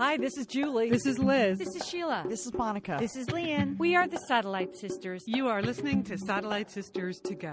Hi, this is Julie. This is Liz. This is Sheila. This is Monica. This is Leanne. We are the Satellite Sisters. You are listening to Satellite Sisters to Go.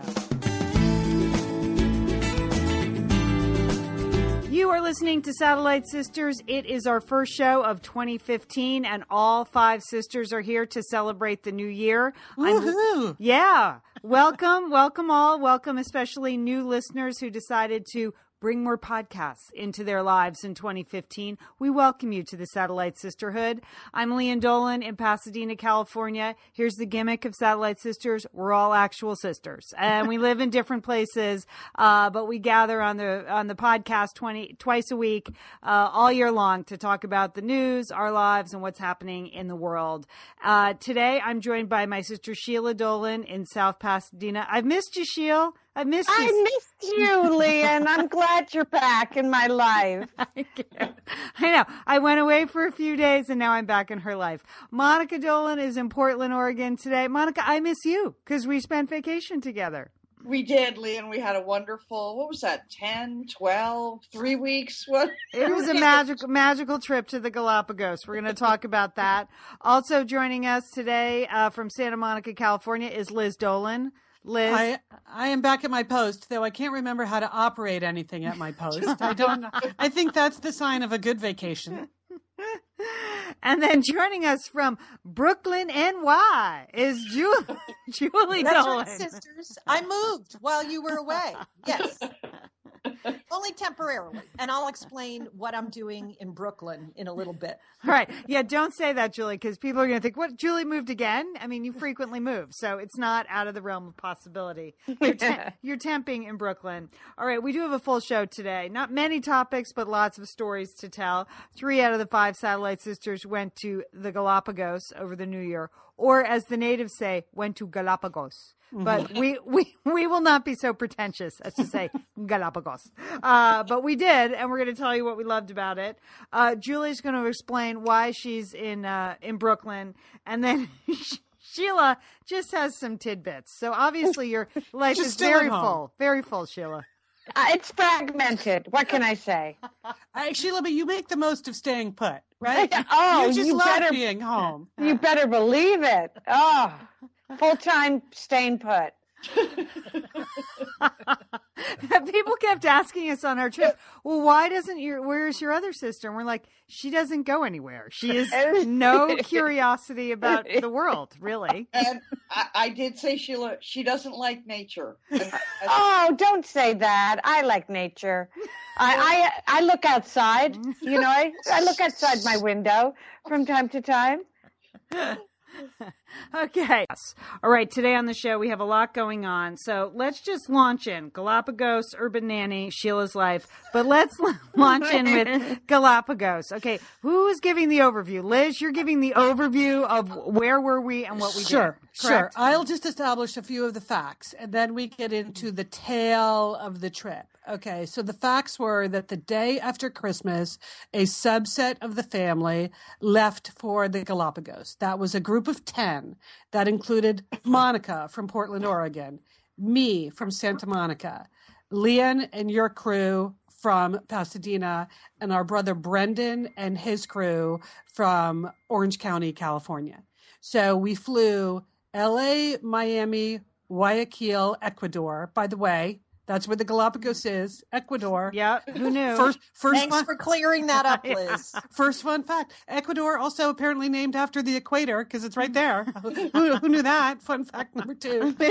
You are listening to Satellite Sisters. It is our first show of 2015, and all five sisters are here to celebrate the new year. I'm- Woohoo! yeah. Welcome, welcome all. Welcome, especially new listeners who decided to bring more podcasts into their lives in 2015. We welcome you to the Satellite Sisterhood. I'm Leanne Dolan in Pasadena, California. Here's the gimmick of Satellite Sisters. We're all actual sisters and we live in different places, uh, but we gather on the, on the podcast 20, twice a week, uh, all year long to talk about the news, our lives, and what's happening in the world. Uh, today I'm joined by my sister Sheila Dolan in South Pasadena. I've missed you, Sheila. I've missed you. I missed you, Leanne. I'm glad you're back in my life. I know. I went away for a few days and now I'm back in her life. Monica Dolan is in Portland, Oregon today. Monica, I miss you because we spent vacation together. We did, Lee, and we had a wonderful, what was that, 10, 12, three weeks? What? It was a magical, magical trip to the Galapagos. We're going to talk about that. Also joining us today uh, from Santa Monica, California is Liz Dolan. Liz. I I am back at my post, though I can't remember how to operate anything at my post. I don't. I think that's the sign of a good vacation. and then joining us from Brooklyn, NY is Julie Julie Dolan. sisters. I moved while you were away. Yes. Only temporarily. And I'll explain what I'm doing in Brooklyn in a little bit. All right. Yeah, don't say that, Julie, because people are going to think, what, Julie moved again? I mean, you frequently move, so it's not out of the realm of possibility. You're, te- you're temping in Brooklyn. All right, we do have a full show today. Not many topics, but lots of stories to tell. Three out of the five satellite sisters went to the Galapagos over the new year, or as the natives say, went to Galapagos. But we, we, we will not be so pretentious as to say Galapagos. Uh, but we did, and we're going to tell you what we loved about it. Uh, Julie's going to explain why she's in, uh, in Brooklyn, and then Sheila just has some tidbits. So obviously your life She's is very full, very full, Sheila. Uh, it's fragmented. What can I say? I, Sheila, but you make the most of staying put, right? Oh, you just you love better- being home. You better believe it. Oh, full time staying put. People kept asking us on our trip, well, why doesn't your, where's your other sister? And we're like, she doesn't go anywhere. She has no curiosity about the world, really. And I, I did say, Sheila, she doesn't like nature. Oh, don't say that. I like nature. I I, I look outside. You know, I, I look outside my window from time to time. Okay. All right. Today on the show, we have a lot going on. So let's just launch in Galapagos, Urban Nanny, Sheila's Life. But let's launch in with Galapagos. Okay. Who is giving the overview? Liz, you're giving the overview of where were we and what we Sure, did. sure. correct? I'll just establish a few of the facts, and then we get into the tale of the trip. Okay, so the facts were that the day after Christmas, a subset of the family left for the Galapagos. That was a group of 10 that included Monica from Portland, Oregon, me from Santa Monica, Leanne and your crew from Pasadena, and our brother Brendan and his crew from Orange County, California. So we flew LA, Miami, Guayaquil, Ecuador. By the way, that's where the Galapagos is, Ecuador. Yeah. Who knew? First, first Thanks fun, for clearing that up, Liz. first fun fact: Ecuador also apparently named after the equator because it's right there. who, who knew that? Fun fact number two.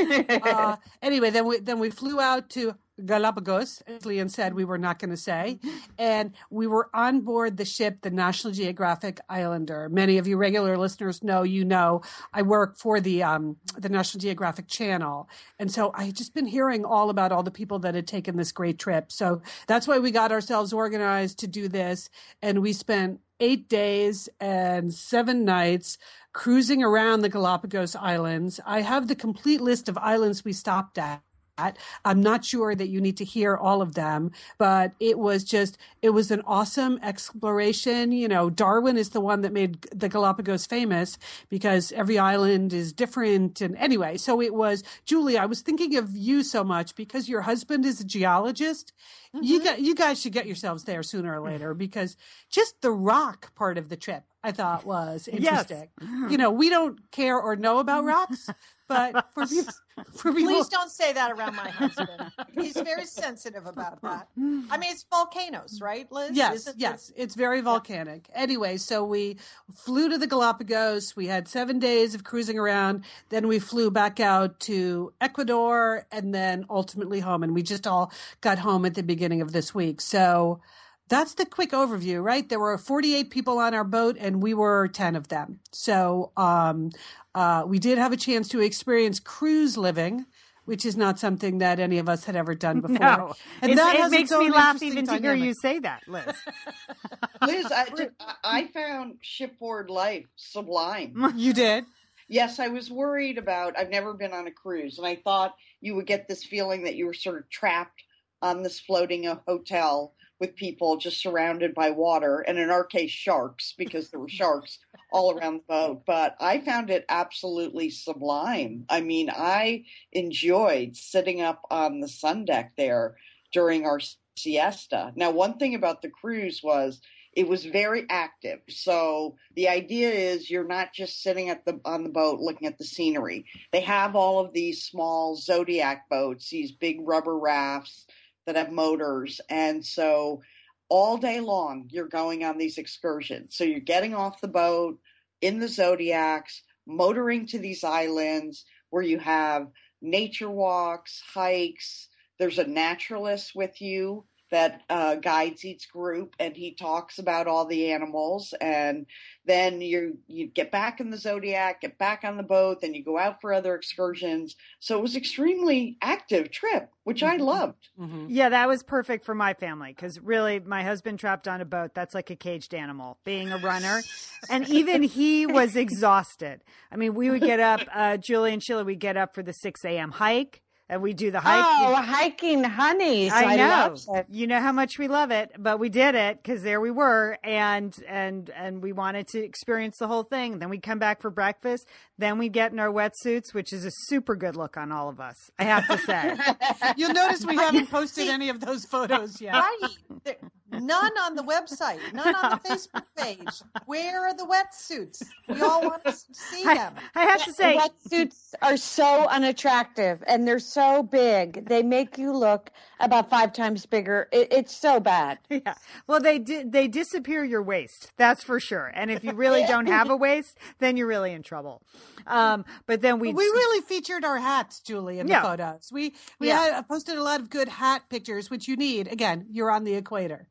Uh, anyway, then we then we flew out to Galapagos, as Leanne said we were not going to say, and we were on board the ship, the National Geographic Islander. Many of you regular listeners know, you know, I work for the um, the National Geographic Channel, and so I had just been hearing all about all the people that had taken this great trip. So that's why we got ourselves organized to do this, and we spent eight days and seven nights cruising around the Galapagos Islands. I have the complete list of islands we stopped at I'm not sure that you need to hear all of them, but it was just, it was an awesome exploration. You know, Darwin is the one that made the Galapagos famous because every island is different. And anyway, so it was, Julie, I was thinking of you so much because your husband is a geologist. Mm-hmm. You got, you guys should get yourselves there sooner or later because just the rock part of the trip I thought was interesting. Yes. You know, we don't care or know about rocks, but for people, for people, please don't say that around my husband. He's very sensitive about that. I mean, it's volcanoes, right, Liz? Yes, yes, it's very volcanic. Yeah. Anyway, so we flew to the Galapagos. We had seven days of cruising around. Then we flew back out to Ecuador, and then ultimately home. And we just all got home at the beginning of this week. So that's the quick overview, right? There were 48 people on our boat, and we were 10 of them. So um, uh, we did have a chance to experience cruise living, which is not something that any of us had ever done before. No. And that it makes me laugh even to hear you say that, Liz. Liz, I, I found shipboard life sublime. You did? Yes, I was worried about. I've never been on a cruise, and I thought you would get this feeling that you were sort of trapped on this floating hotel with people just surrounded by water, and in our case, sharks, because there were sharks all around the boat. But I found it absolutely sublime. I mean, I enjoyed sitting up on the sun deck there during our siesta. Now, one thing about the cruise was it was very active. So the idea is you're not just sitting at the on the boat looking at the scenery. They have all of these small zodiac boats, these big rubber rafts that have motors. And so all day long, you're going on these excursions. So you're getting off the boat in the Zodiacs, motoring to these islands where you have nature walks, hikes. There's a naturalist with you that uh, guides each group and he talks about all the animals and then you you get back in the zodiac get back on the boat then you go out for other excursions so it was extremely active trip which mm-hmm. i loved mm-hmm. yeah that was perfect for my family because really my husband trapped on a boat that's like a caged animal being a runner and even he was exhausted i mean we would get up uh, julie and sheila would get up for the 6 a.m hike and we do the hike. Oh, hiking honeys! I know. I you know how much we love it, but we did it because there we were, and and and we wanted to experience the whole thing. Then we come back for breakfast. Then we get in our wetsuits, which is a super good look on all of us. I have to say. You'll notice we haven't posted any of those photos yet. Right. None on the website. None on the Facebook page. Where are the wetsuits? We all want to see them. I, I have to say, wetsuits are so unattractive, and they're so big. They make you look about five times bigger. It, it's so bad. Yeah. Well, they di- they disappear your waist. That's for sure. And if you really don't have a waist, then you're really in trouble. Um, but then we we really featured our hats, Julie, in the yeah. photos. We we yeah. had posted a lot of good hat pictures, which you need. Again, you're on the equator.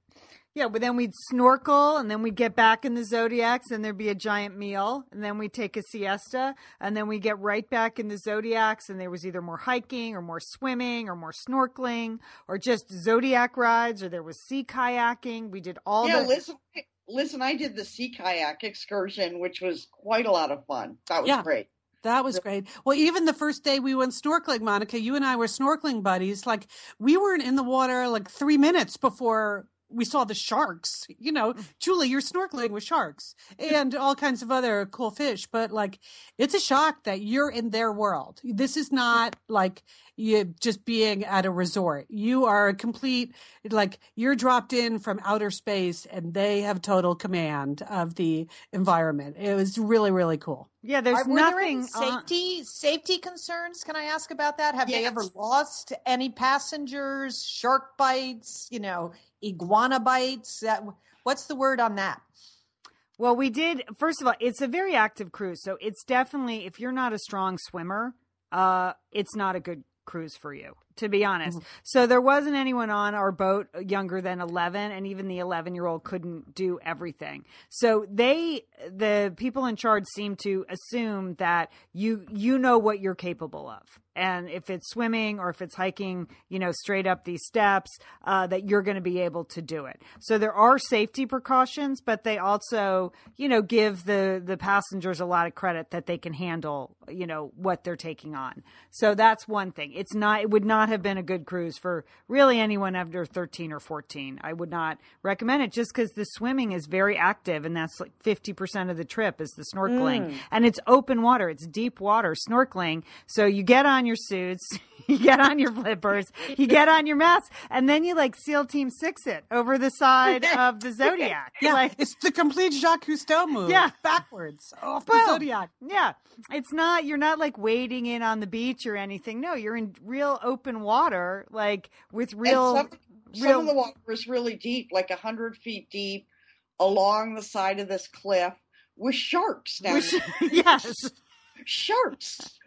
Yeah, but then we'd snorkel and then we'd get back in the Zodiacs and there'd be a giant meal and then we'd take a siesta and then we get right back in the Zodiacs and there was either more hiking or more swimming or more snorkeling or just Zodiac rides or there was sea kayaking. We did all yeah, the listen listen, I did the sea kayak excursion, which was quite a lot of fun. That was yeah. great. That was great. Well, even the first day we went snorkeling, Monica, you and I were snorkeling buddies. Like we weren't in the water like three minutes before we saw the sharks. You know, mm. Julie, you're snorkeling with sharks and all kinds of other cool fish. But like, it's a shock that you're in their world. This is not like you just being at a resort. You are a complete like you're dropped in from outer space, and they have total command of the environment. It was really really cool. Yeah, there's nothing there safety safety concerns. Can I ask about that? Have yes. they ever lost any passengers? Shark bites? You know, iguana bites? That, what's the word on that? Well, we did. First of all, it's a very active cruise, so it's definitely if you're not a strong swimmer, uh, it's not a good cruise for you to be honest. Mm-hmm. So there wasn't anyone on our boat younger than 11 and even the 11 year old couldn't do everything. So they the people in charge seem to assume that you you know what you're capable of. And if it's swimming or if it's hiking, you know, straight up these steps, uh, that you're going to be able to do it. So there are safety precautions, but they also, you know, give the the passengers a lot of credit that they can handle, you know, what they're taking on. So that's one thing. It's not it would not not have been a good cruise for really anyone under 13 or 14. I would not recommend it just because the swimming is very active and that's like 50% of the trip is the snorkeling. Mm. And it's open water, it's deep water snorkeling. So you get on your suits, you get on your flippers, you get on your mask, and then you like SEAL Team Six it over the side of the Zodiac. Yeah, Like, it's the complete Jacques Cousteau move. Yeah. backwards off the Zodiac. Yeah. It's not, you're not like wading in on the beach or anything. No, you're in real open water, like with real. some, some of the water is really deep, like a hundred feet deep, along the side of this cliff with sharks Now, there. yes. sharks.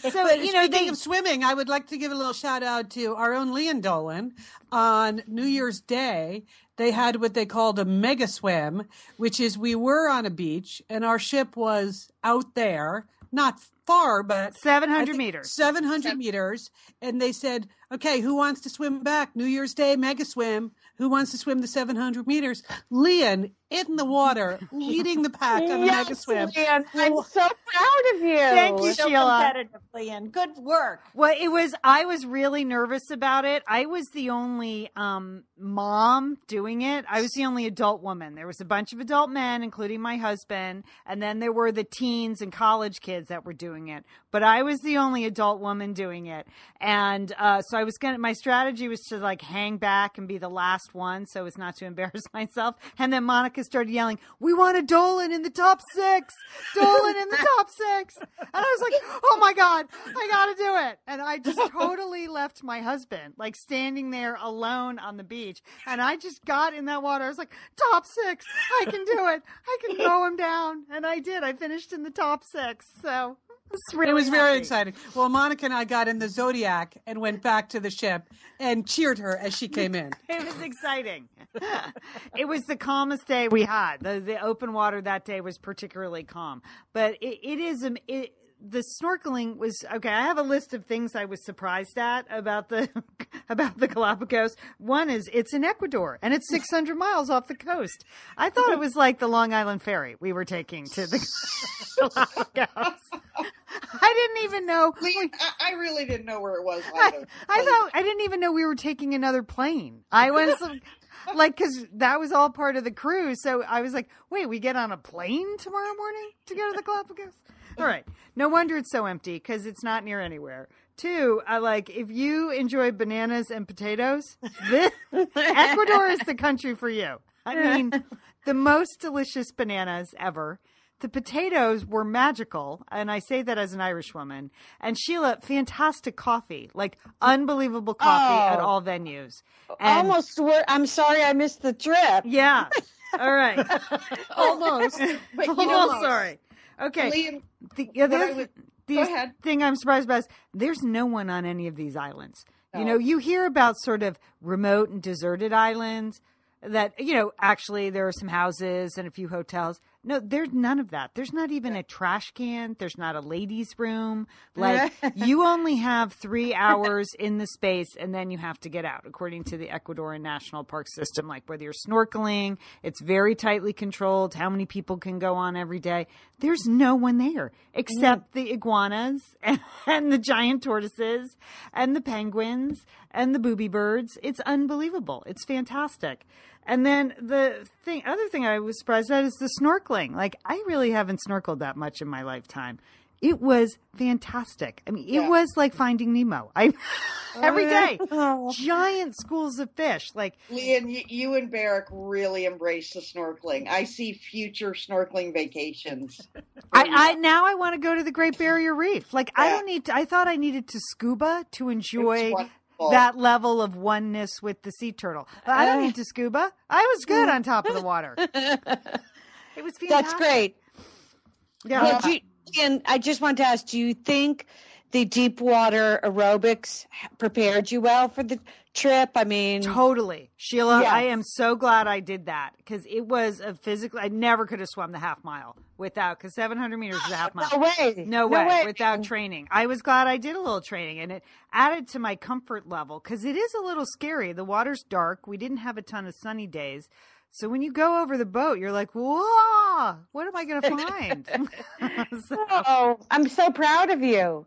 So, you know, speaking they, of swimming, I would like to give a little shout out to our own Leanne Dolan. On New Year's Day, they had what they called a mega swim, which is we were on a beach and our ship was out there, not far, but 700 meters. 700 Seven- meters. And they said, okay, who wants to swim back? New Year's Day mega swim. Who wants to swim the 700 meters? Leanne in the water, leading the pack on a mega swim. Leanne, I'm so proud of you. Thank you, So Sheila. competitive, Leanne. Good work. Well, it was. I was really nervous about it. I was the only um, mom doing it. I was the only adult woman. There was a bunch of adult men, including my husband, and then there were the teens and college kids that were doing it. But I was the only adult woman doing it, and uh, so I was gonna. My strategy was to like hang back and be the last one, so as not to embarrass myself. And then Monica started yelling, "We want a Dolan in the top six, Dolan in the top six. And I was like, "Oh my god, I got to do it!" And I just totally left my husband like standing there alone on the beach, and I just got in that water. I was like, "Top six, I can do it. I can throw him down," and I did. I finished in the top six, so. Was really it was very happy. exciting. Well, Monica and I got in the Zodiac and went back to the ship and cheered her as she came in. It was exciting. it was the calmest day we had. The the open water that day was particularly calm. But it, it is it, the snorkeling was okay. I have a list of things I was surprised at about the about the Galapagos. One is it's in Ecuador and it's 600 miles off the coast. I thought it was like the Long Island ferry we were taking to the Galapagos. I didn't even know. I, I really didn't know where it was I, either. I thought I didn't even know we were taking another plane. I was like, because that was all part of the cruise. So I was like, wait, we get on a plane tomorrow morning to go to the Galapagos? All right. No wonder it's so empty because it's not near anywhere. Two, I like if you enjoy bananas and potatoes, this, Ecuador is the country for you. I mean, the most delicious bananas ever. The potatoes were magical, and I say that as an Irish woman. And Sheila, fantastic coffee, like unbelievable coffee at Oh. all venues. And Almost. I'm sorry I missed the trip. yeah, all right. Almost. But you know, Almost sorry. Okay. Leanne, The, yeah, the other would- the thing I'm surprised about is there's no one on any of these islands. You oh. know, you hear about sort of remote and deserted islands that, you know, actually there are some houses and a few hotels. No, there's none of that. There's not even a trash can. There's not a ladies' room. Like, you only have three hours in the space and then you have to get out, according to the Ecuadorian National Park System. Like, whether you're snorkeling, it's very tightly controlled, how many people can go on every day. There's no one there except mm. the iguanas and, and the giant tortoises and the penguins and the booby birds. It's unbelievable. It's fantastic. And then the thing, other thing I was surprised at is the snorkeling. Like I really haven't snorkeled that much in my lifetime. It was fantastic. I mean, it Yeah. was like Finding Nemo. I every day, oh. giant schools of fish. Like Leanne, you, you and Barrick really embrace the snorkeling. I see future snorkeling vacations. I, I now I want to go to the Great Barrier Reef. Like I don't need to. I thought I needed to scuba to enjoy. That level of oneness with the sea turtle. But I don't need to scuba. I was good on top of the water. It was fantastic. That's great. Yeah. Well, you- and I just want to ask: Do you think the deep water aerobics prepared you well for the trip? I mean, Totally. Sheila, Yeah. I am so glad I did that because it was a physical. I never could have swum the half mile without, because 700 meters is a half mile. no way, No way, without training. I was glad I did a little training and it added to my comfort level because it is a little scary. The water's dark. We didn't have a ton of sunny days. So when you go over the boat, you're like, whoa, what am I going to find? So- Oh, I'm so proud of you.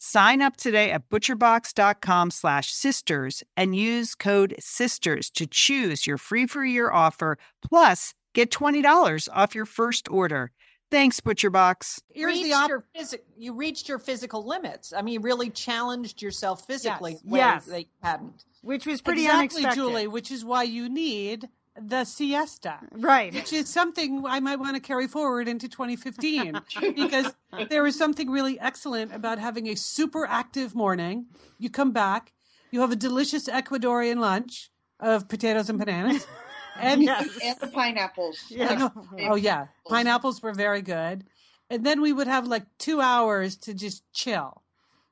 Sign up today at butcherbox.com slash sisters and use code sisters to choose your free for a year offer plus get $20 off your first order. Thanks, ButcherBox. Here's Reached the op- your physi- you reached your physical limits. I mean, you really challenged yourself physically Yes. ways Yes. that you hadn't. which was pretty exactly, unexpected. Julie, which is why you need the siesta, Right. which is something I might want to carry forward into 2015 because there is something really excellent about having a super active morning. You come back, you have a delicious Ecuadorian lunch of potatoes and bananas. And Yes. and the pineapples. Yeah. oh yeah, pineapples were very good. And then we would have like 2 hours to just chill.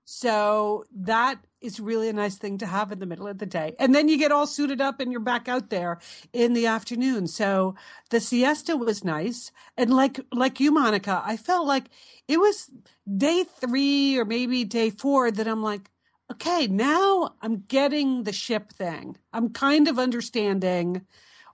So that is really a nice thing to have in the middle of the day. And then you get all suited up and you're back out there in the afternoon. So the siesta was nice. And like like you Monica, I felt like it was day 3 or maybe day 4 that I'm like okay, now I'm getting the ship thing. I'm kind of understanding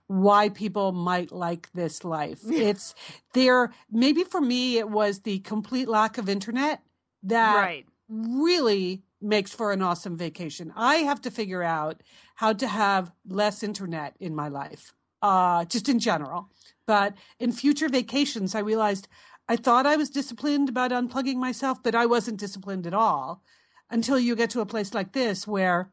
why people might like this life. It's there maybe for me it was the complete lack of internet that Right. really makes for an awesome vacation. I have to figure out how to have less internet in my life. uh, just in general. But in future vacations, I realized I thought I was disciplined about unplugging myself, but I wasn't disciplined at all until you get to a place like this where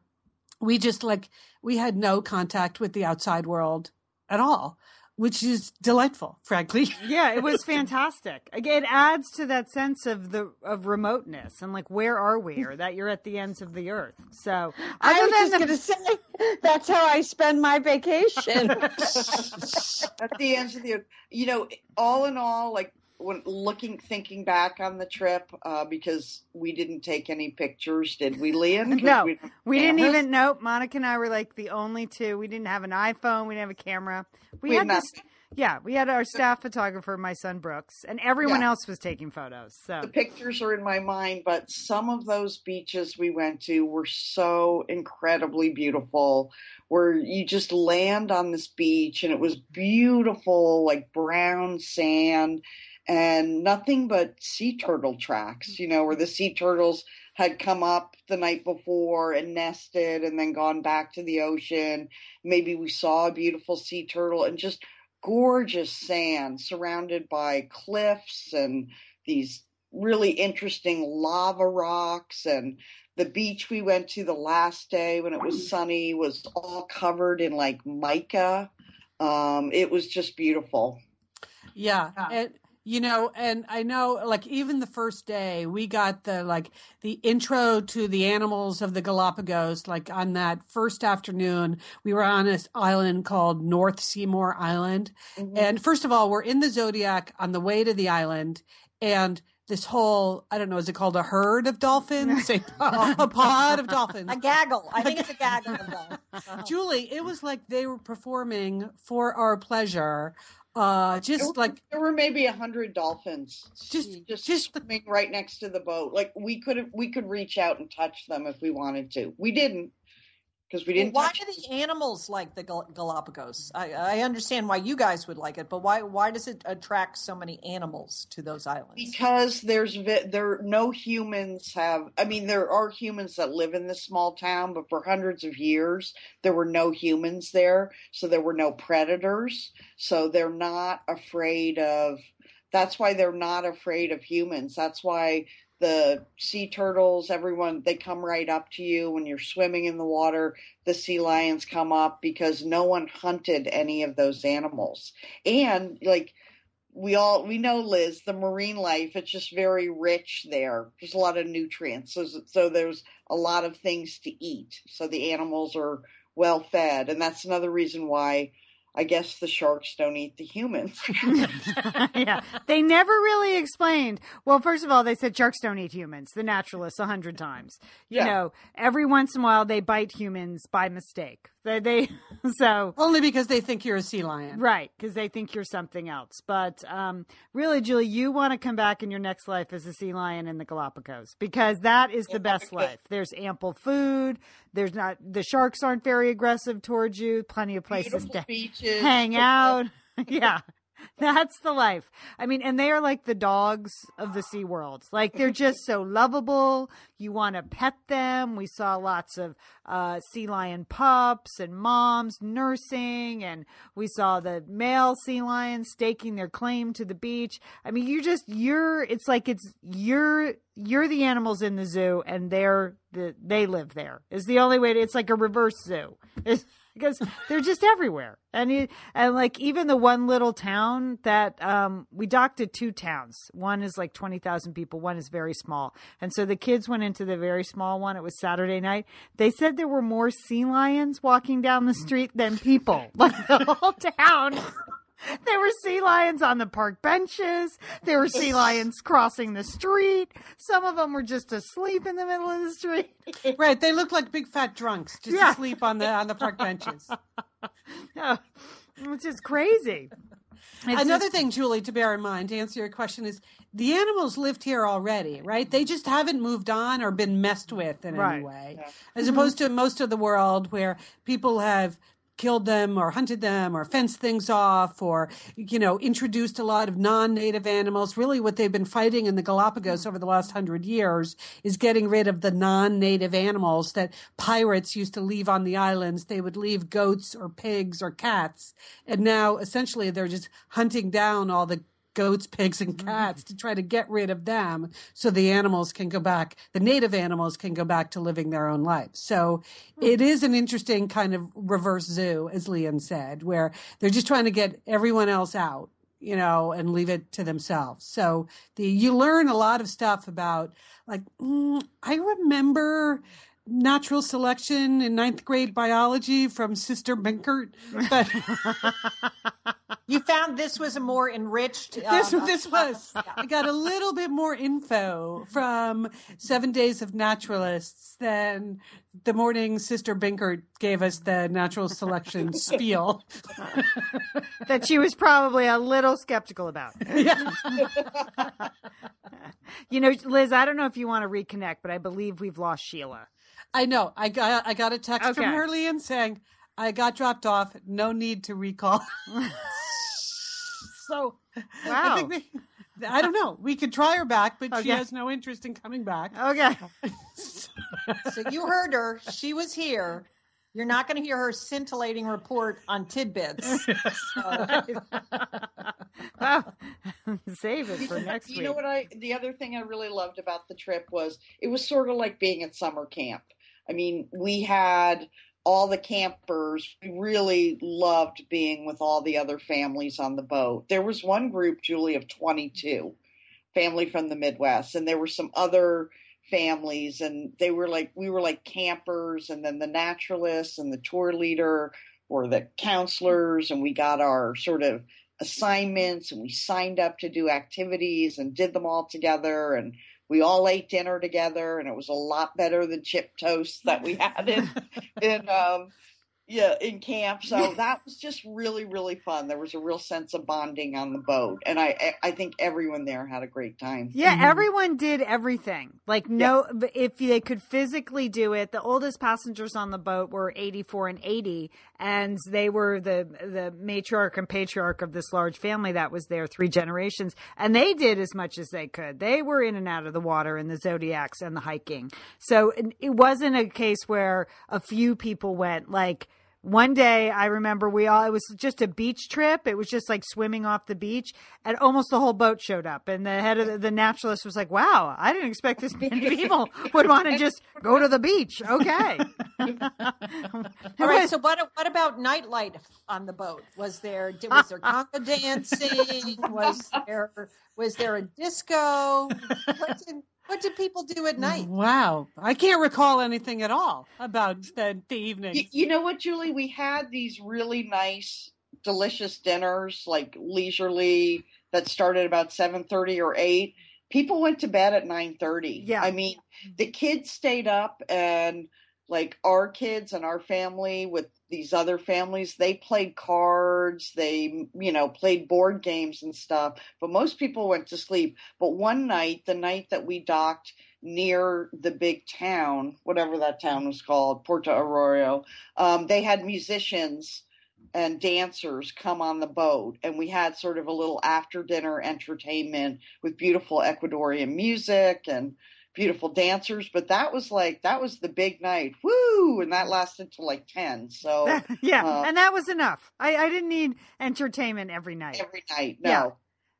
we just like, we had no contact with the outside world at all which is delightful, frankly. yeah, it was fantastic. Again, it adds to that sense of the of remoteness and like where are we, or that you're at the ends of the earth. So I was just the... going to say that's how I spend my vacation. at the ends of the, earth. you know, all in all, like when looking thinking back on the trip uh, because we didn't take any pictures did we Leanne? no. we, we didn't even nope monica and i were like the only two. We didn't have an iphone we didn't have a camera. We, we had this yeah we had our staff photographer my son brooks and everyone yeah. else was taking photos so. The pictures are in my mind but some of those beaches we went to were so incredibly beautiful where you just land on this beach and it was beautiful like brown sand and nothing but sea turtle tracks, you know, where the sea turtles had come up the night before and nested and then gone back to the ocean. Maybe we saw a beautiful sea turtle and just gorgeous sand surrounded by cliffs and these really interesting lava rocks and the beach we went to the last day when it was sunny was all covered in like mica. Um, it was just beautiful. Yeah. And you know and i know like even the first day we got the like the intro to the animals of the galapagos like on that first afternoon we were on this island called north seymour island mm-hmm. and first of all we're in the zodiac on the way to the island and this whole I don't know is it called a herd of dolphins a, a pod of dolphins a gaggle I think it's a gaggle of uh-huh. Julie it was like they were performing for our pleasure uh, just there were, like there were maybe a hundred dolphins just just just swimming right next to the boat. Like we could we could reach out and touch them if we wanted to. We didn't because we didn't. Why do the animals like the Gal- Galapagos? I, I, understand why you guys would like it, but why why does it attract so many animals to those islands? Because there's there no humans have. I mean, there are humans that live in this small town, but for hundreds of years there were no humans there, so there were no predators. So they're not afraid of. That's why they're not afraid of humans. That's why the sea turtles, everyone, they come right up to you when you're swimming in the water. The sea lions come up because no one hunted any of those animals. And like, we all we know liz the marine life it's just very rich there there's a lot of nutrients so, so there's a lot of things to eat so the animals are well fed and that's another reason why I guess the sharks don't eat the humans. yeah. They never really explained. Well, first of all, they said sharks don't eat humans, the naturalists, a hundred times. You yeah. know, every once in a while they bite humans by mistake. They, they so only because they think you're a sea lion, right? Because they think you're something else. But um, really, Julie, you want to come back in your next life as a sea lion in the Galapagos because that is the best life. There's ample food. There's not the sharks aren't very aggressive towards you. Plenty of places Beautiful to hang out. yeah. That's the life. I mean, and they are like the dogs of the Sea World. Like they're just so lovable. You want to pet them. We saw lots of uh, sea lion pups and moms nursing, and we saw the male sea lions staking their claim to the beach. I mean, you just you're. It's like it's you're you're the animals in the zoo, and they're the they live there. Is the only way. To, it's like a reverse zoo. It's, because they're just everywhere. And you, and like even the one little town that um, we docked at two towns. One is like twenty thousand people. One is very small. And so the kids went into the very small one. It was Saturday night. They said there were more sea lions walking down the street than people. Like the whole town there were sea lions on the park benches. There were sea lions crossing the street. Some of them were just asleep in the middle of the street. Right, they looked like big fat drunks just yeah. asleep on the on the park benches. oh, which is crazy. It's Another just... thing, Julie, to bear in mind to answer your question is the animals lived here already, right? They just haven't moved on or been messed with in right. any way, yeah. as mm-hmm. opposed to most of the world where people have killed them or hunted them or fenced things off or, you know, introduced a lot of non native animals. Really, what they've been fighting in the Galapagos over the last hundred years is getting rid of the non native animals that pirates used to leave on the islands. They would leave goats or pigs or cats. And now essentially they're just hunting down all the goats, pigs, and cats to try to get rid of them so the animals can go back, the native animals can go back to living their own lives. So it is an interesting kind of reverse zoo, as Leanne said, where they're just trying to get everyone else out. You know, and leave it to themselves. So the you learn a lot of stuff about like mm, I remember natural selection in ninth grade biology from Sister Binkert, but You found this was a more enriched. this um, this was I got a little bit more info from Seven Days of Naturalists than the morning Sister Binkert gave us the natural selection spiel. that she was probably a little skeptical about. yeah. You know, Liz, I don't know if you want to reconnect, but I believe we've lost Sheila. I know. I got I got a text from Okay. her Leanne saying I got dropped off. No need to recall. so I Wow. think we, I don't know. We could try her back, but she has no interest in coming back. Okay. So you heard her. She was here. You're not going to hear her scintillating report on tidbits. So, Wow. Save it for next you week. know what I the other thing I really loved about the trip was it was sort of like being at summer camp. I mean, we had all the campers. We really loved being with all the other families on the boat. There was one group, Julie, of 22, family from the Midwest, and there were some other families and they were like we were like campers and then the naturalists and the tour leader were the counselors and we got our sort of assignments and we signed up to do activities and did them all together and we all ate dinner together and it was a lot better than chip toast that we had in in um yeah in camp so that was just really really fun there was a real sense of bonding on the boat and i i think everyone there had a great time Yeah, Mhm. everyone did everything. Like no, but if they could physically do it, the oldest passengers on the boat were 84 and 80, and they were the the matriarch and patriarch of this large family that was there three generations, and they did as much as they could. They were in and out of the water and the zodiacs and the hiking. So it it wasn't a case where a few people went like one day I remember we all it was just a beach trip. It was just like swimming off the beach and almost the whole boat showed up and the head of the, the naturalist was like, "Wow, I didn't expect this many people would want to just go to the beach." Okay. all right. So what? What about nightlight on the boat? Was there? Was there conga dancing? Was there? Was there a disco? What did, what do people do at night? Wow. I can't recall anything at all about the, the evening. You, you know what, Julie? We had these really nice, delicious dinners, like leisurely, that started about seven thirty or eight. People went to bed at nine thirty. Yeah. I mean, the kids stayed up, and like our kids and our family with these other families, they played cards. They, you know, played board games and stuff. But most people went to sleep. But one night, the night that we docked near the big town, whatever that town was called, Puerto Ayora, um, they had musicians and dancers come on the boat and we had sort of a little after dinner entertainment with beautiful ecuadorian music and beautiful dancers but that was like that was the big night woo and that lasted till like 10 so yeah, Uh, and that was enough. I, I didn't need entertainment every night. every night no Yeah.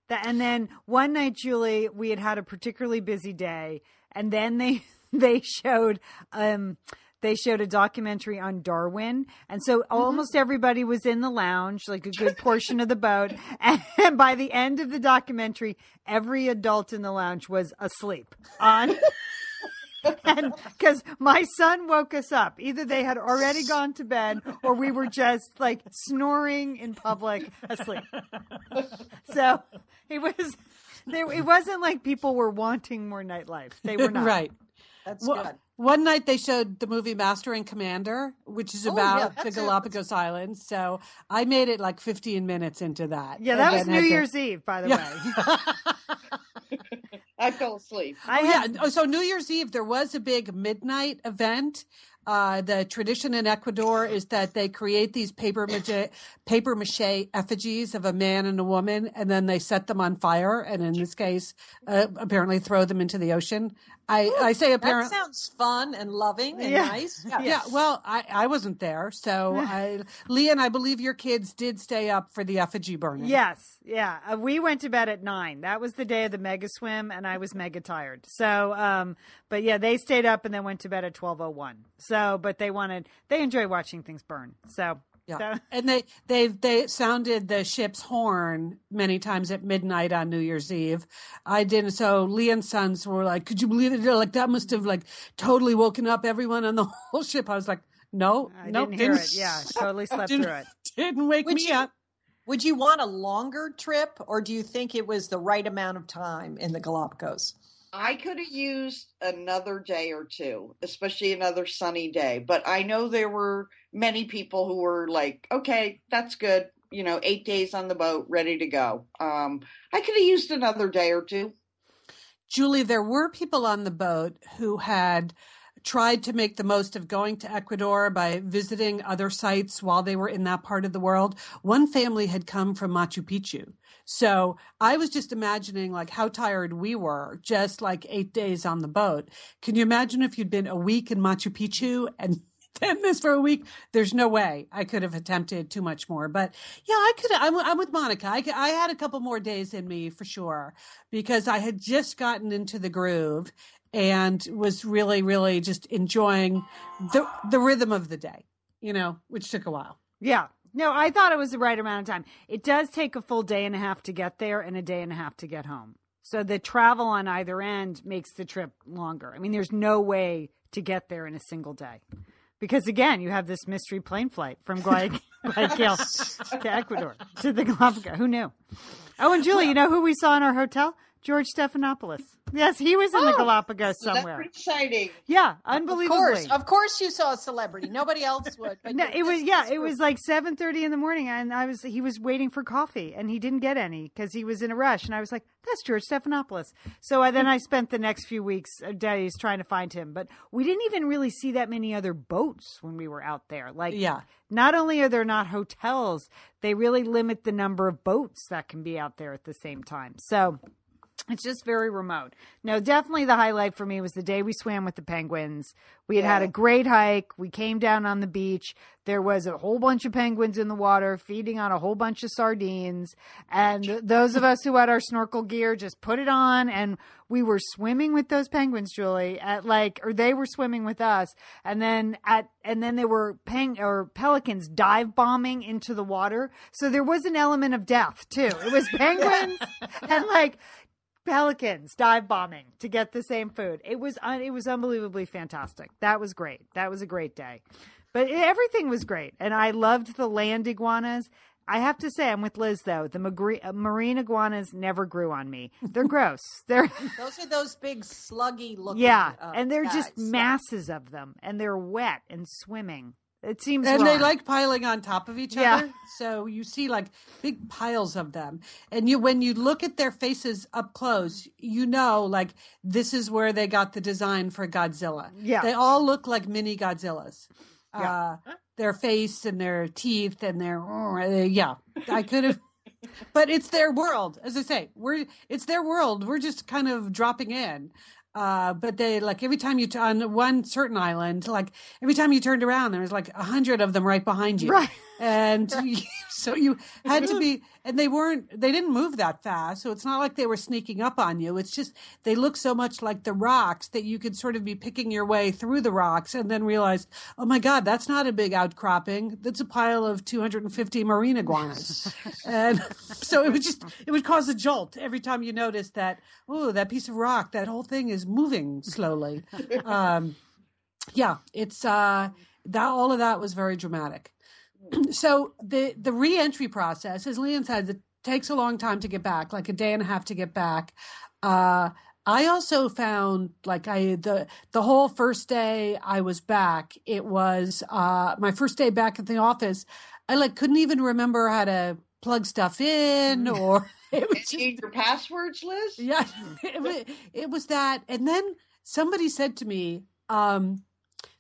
That, and then one night, Julie, we had had a particularly busy day, and then they they showed um they showed a documentary on Darwin, and so mm-hmm. almost everybody was in the lounge, like a good portion of the boat. And by the end of the documentary, every adult in the lounge was asleep on. and because my son woke us up either they had already gone to bed or we were just like snoring in public asleep so it was there it wasn't like people were wanting more nightlife they were not right. That's Well, good. One night they showed the movie Master and Commander, which is Oh, about yeah, the that's a- Galapagos Islands. So I made it like 15 minutes into that. yeah that was new had to- year's eve by the Yeah. way i fell asleep i Oh, had yeah. Oh, so New Year's Eve, there was a big midnight event uh, the tradition in Ecuador is that they create these paper mache, paper mache effigies of a man and a woman, and then they set them on fire, and in this case, uh, apparently throw them into the ocean. I, Ooh, I say apparently. That sounds fun and loving and yeah. nice. Yeah. yeah. Well, I, I wasn't there, so I, Leanne, I believe your kids did stay up for the effigy burning. Yes. Yeah. Uh, we went to bed at nine. That was the day of the mega swim, and I was mega tired. So, um, but yeah, they stayed up and then went to bed at twelve oh one. So, but they wanted they enjoy watching things burn. So. Yeah. So. And they they they sounded the ship's horn many times at midnight on New Year's Eve. I didn't. So Lee and sons were like, "Could you believe it? Like that must have like totally woken up everyone on the whole ship." I was like, "No, I no, didn't hear it. Yeah, totally slept didn't, through it. Didn't wake Would me you- up." Would you want a longer trip, or do you think it was the right amount of time in the Galapagos? I could have used another day or two, especially another sunny day. But I know there were many people who were like, okay, that's good. You know, eight days on the boat, ready to go. Um, I could have used another day or two. Julie, there were people on the boat who had tried to make the most of going to Ecuador by visiting other sites while they were in that part of the world. One family had come from Machu Picchu. So I was just imagining like how tired we were just like eight days on the boat. Can you imagine if you'd been a week in Machu Picchu and then this for a week? There's no way I could have attempted too much more. But yeah, I could. I'm, I'm with Monica. I, I had a couple more days in me for sure because I had just gotten into the groove and was really, really just enjoying the the rhythm of the day. You know, which took a while. Yeah. No, I thought it was the right amount of time. It does take a full day and a half to get there and a day and a half to get home. So the travel on either end makes the trip longer. I mean, there's no way to get there in a single day. Because again, you have this mystery plane flight from Guayaquil to Ecuador to the Galapagos. Who knew? Oh, and Julie, you know who we saw in our hotel? George Stephanopoulos. Yes, he was in the Oh, Galapagos That's somewhere. exciting. Yeah, unbelievable. Of course, of course, you saw a celebrity. Nobody else would. But No, it was yeah, it was like seven thirty in the morning, and I was he was waiting for coffee, and he didn't get any because he was in a rush, and I was like, "That's George Stephanopoulos." So I, then I spent the next few weeks uh, days trying to find him, but we didn't even really see that many other boats when we were out there. Like, Yeah. not only are there not hotels, they really limit the number of boats that can be out there at the same time. So it's just very remote. No, definitely the highlight for me was the day we swam with the penguins. We had had a great hike. We came down on the beach. There was a whole bunch of penguins in the water feeding on a whole bunch of sardines. And those of us who had our snorkel gear just put it on and we were swimming with those penguins, Julie, at like, or they were swimming with us. And then at, and then they were peng or pelicans dive bombing into the water. So there was an element of death too. It was penguins and like, pelicans dive bombing to get the same food. It was un- it was unbelievably fantastic. That was great. That was a great day. But it- everything was great, and I loved the land iguanas. I have to say, I'm with Liz though. The magre- uh, marine iguanas never grew on me. They're gross. They're Those are those big sluggy looking. yeah, uh, and they're just guys. masses of them, and they're wet and swimming. It seems and they like piling on top of each Yeah. other. So you see like big piles of them. And you when you look at their faces up close you know like this is where they got the design for godzilla. Yeah. they all look like mini godzillas. Yeah. uh their face and their teeth and their uh, yeah i could have but it's their world. As i say we're it's their world. We're just kind of dropping in uh, but they like every time you t- on one certain island, like every time you turned around, there was like a hundred of them right behind you, Right. and so you had to be, and they weren't, they didn't move that fast, so it's not like they were sneaking up on you. It's just they look so much like the rocks that you could sort of be picking your way through the rocks, and then realize, oh my god, that's not a big outcropping, that's a pile of 250 marine iguanas, and so it was just, it would cause a jolt every time you noticed that, oh, that piece of rock, that whole thing is moving slowly. Um, yeah, it's uh, that all of that was very dramatic. so the the reentry process, as Leanne said, it takes a long time to get back, like a day and a half to get back. Uh, I also found like I the the whole first day I was back, it was uh, my first day back at the office. I like couldn't even remember how to plug stuff in or it was just, Change your passwords, Liz? yeah, it was, it was that. And then somebody said to me, um,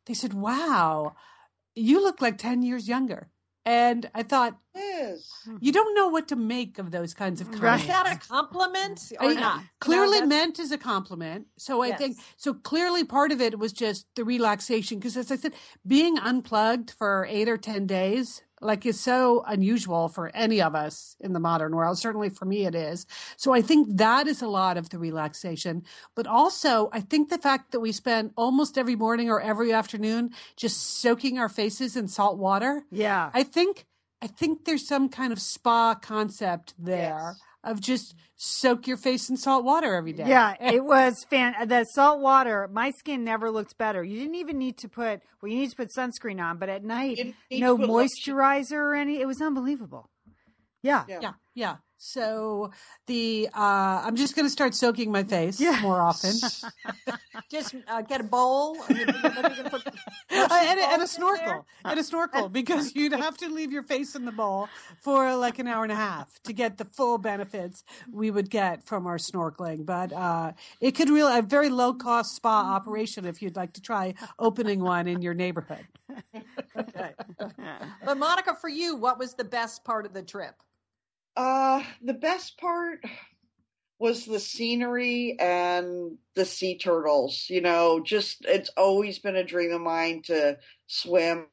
they said, "Wow, you look like ten years younger." And I thought, Yes. you don't know what to make of those kinds of Right. comments. Is that a compliment or I- not? Clearly No, meant as a compliment. So I think so. Clearly, part of it was just the relaxation because, as I said, being unplugged for eight or ten days like is so unusual for any of us in the modern world. Certainly for me, it is. So I think that is a lot of the relaxation. But also, I think the fact that we spend almost every morning or every afternoon just soaking our faces in salt water. Yeah. I think I think there's some kind of spa concept there Yes. Of just soak your face in salt water every day. Yeah, it was fan. The salt water, my skin never looked better. You didn't even need to put. Well, you need to put sunscreen on, but at night, no to put lotion. moisturizer or any. It was unbelievable. Yeah. Yeah. yeah, yeah. So the uh, I'm just going to start soaking my face Yeah. more often, Just uh, get a bowl. I mean, what are you gonna put- Uh, and, a- and a snorkel, and a snorkel, because you'd have to leave your face in the bowl for like an hour and a half to get the full benefits we would get from our snorkeling. But uh, it could really a very low cost spa operation if you'd like to try opening one in your neighborhood. Okay. But Monica, for you, what was the best part of the trip? Uh, the best part was the scenery and the sea turtles. You know, just it's always been a dream of mine to swim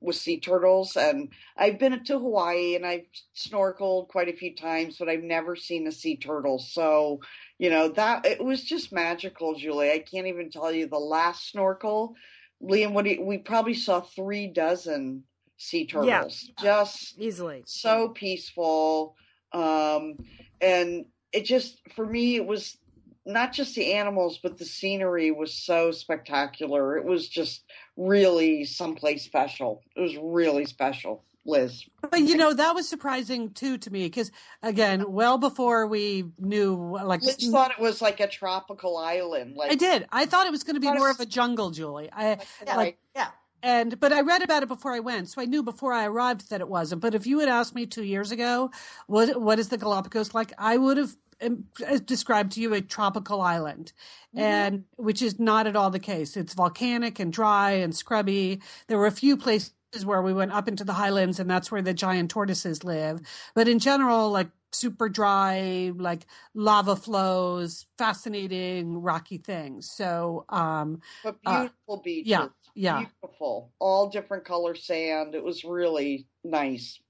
with sea turtles. And I've been to Hawaii and I've snorkeled quite a few times, but I've never seen a sea turtle. So, you know, that it was just magical, Julie. I can't even tell you the last snorkel. Liam, what do you, we probably saw three dozen sea turtles. Yeah. turtles. Just Easily. so peaceful um and it just for me it was not just the animals but the scenery was so spectacular it was just really someplace special it was really special liz But you know that was surprising too to me because again, well before we knew like liz thought it was like a tropical island like I did. I thought it was going to be more was- of a jungle, Julie. I Yeah, like yeah. And but I read about it before I went, so I knew before I arrived that it wasn't. But if you had asked me two years ago, what what is the Galapagos like? I would have um, described to you a tropical island, and which is not at all the case. It's volcanic and dry and scrubby. There were a few places where we went up into the highlands, and that's where the giant tortoises live. But in general, like super dry, like lava flows, fascinating rocky things. So, um, but uh, beautiful beaches yeah, yeah. beautiful all different color sand it was really nice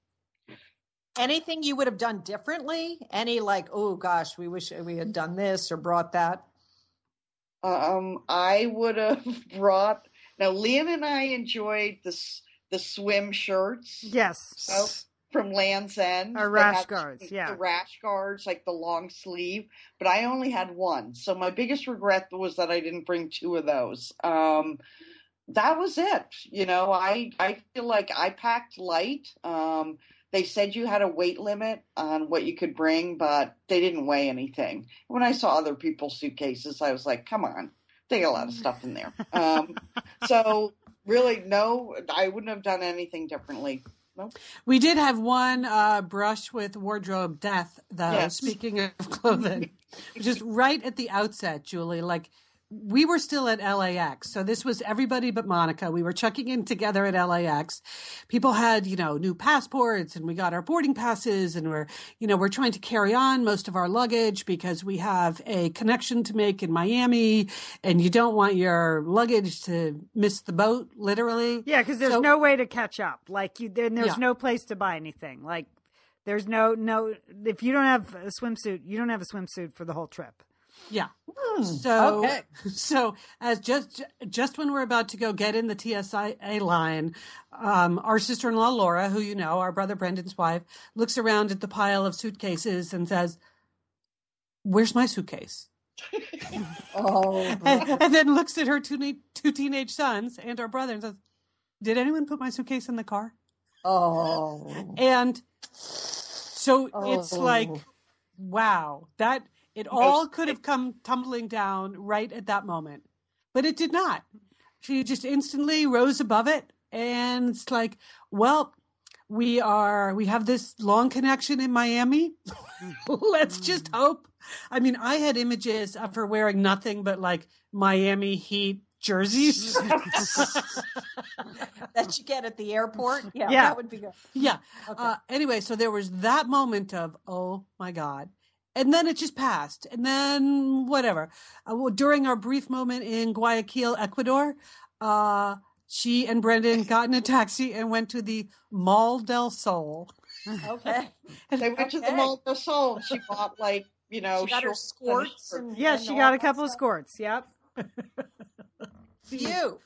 Anything you would have done differently? Any like, oh gosh, we wish we had done this or brought that? Um, I would have brought. Now, Liam and I enjoyed the the swim shirts Yes. Oh, from Land's End. Our rash guards, the- yeah. the rash guards, like the long sleeve. But I only had one, so my biggest regret was that I didn't bring two of those. Um, that was it. You know, I I feel like I packed light. Um, they said you had a weight limit on what you could bring, but they didn't weigh anything. When I saw other people's suitcases, I was like, come on, they got a lot of stuff in there. Um, so really, no, I wouldn't have done anything differently. Nope. We did have one uh, brush with wardrobe death, though. Yes. Speaking of clothing, just right at the outset, Julie, like we were still at LAX. So this was everybody but Monica. We were checking in together at LAX. People had, you know, new passports and we got our boarding passes and we're, you know, we're trying to carry on most of our luggage because we have a connection to make in Miami and you don't want your luggage to miss the boat, literally. Yeah, because there's So- no way to catch up. Like you, then there's Yeah. no place to buy anything. Like there's no no. If you don't have a swimsuit, you don't have a swimsuit for the whole trip. Yeah. So, okay. so as just just when we're about to go get in the TSA line, um, our sister-in-law Laura, who you know, our brother Brendan's wife, looks around at the pile of suitcases and says, "Where's my suitcase?" Oh, and, and then looks at her two two teenage sons and our brother and says, "Did anyone put my suitcase in the car?" oh, And so it's Oh. like, wow, that it all could have come tumbling down right at that moment, but it did not. She just instantly rose above it, and it's like, well, we are we have this long connection in Miami. Let's just hope. I mean, I had images of her wearing nothing but like Miami Heat jerseys. that you get at the airport. Yeah, Yeah. that would be good. yeah. Okay. Uh, anyway, so there was that moment of, oh my God. And then it just passed. And then whatever. Uh, well, during our brief moment in Guayaquil, Ecuador, uh, she and Brendan got in a taxi and went to the Mall del Sol. okay. They went to the Mall del Sol. and She bought like you know She got her shorts and squirts and Yeah, and she got a couple of stuff. squirts. Yep. You.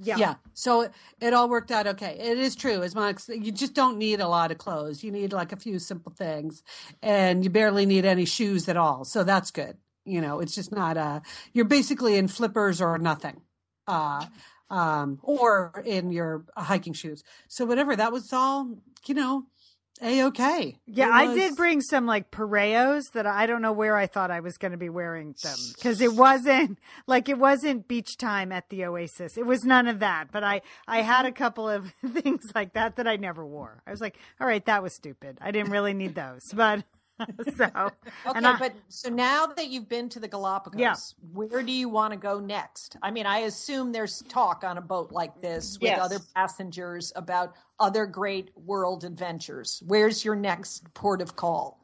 Yeah. Yeah. So it, it all worked out okay. It is true, as Monica said, you just don't need a lot of clothes. You need like a few simple things, and you barely need any shoes at all. So that's good. You know, it's just not uh You're basically in flippers or nothing, uh, um, or in your hiking shoes. So whatever. That was all. You know, a okay. Yeah, I did bring some like pareos that I don't know where I thought I was going to be wearing them because it wasn't like it wasn't beach time at the Oasis. It was none of that. But I I had a couple of things like that that I never wore. I was like, all right, that was stupid. I didn't really need those, but so Okay, I- but so now that you've been to the Galapagos, Yeah. where do you want to go next? I mean, I assume there's talk on a boat like this with Yes. other passengers about other great world adventures. Where's your next port of call?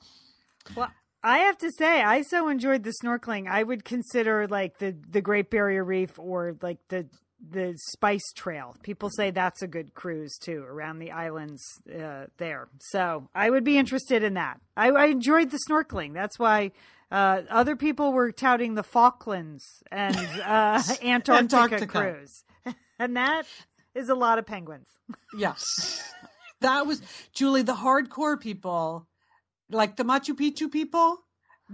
Well, I have to say, I so enjoyed the snorkeling. I would consider like the the Great Barrier Reef or like the the Spice Trail. People say that's a good cruise too around the islands uh, there. So I would be interested in that. I, I enjoyed the snorkeling. That's why. Uh, other people were touting the Falklands and uh, Antarctica, Antarctica. cruise, and that is a lot of penguins. yes, that was Julie, the hardcore people, like the Machu Picchu people,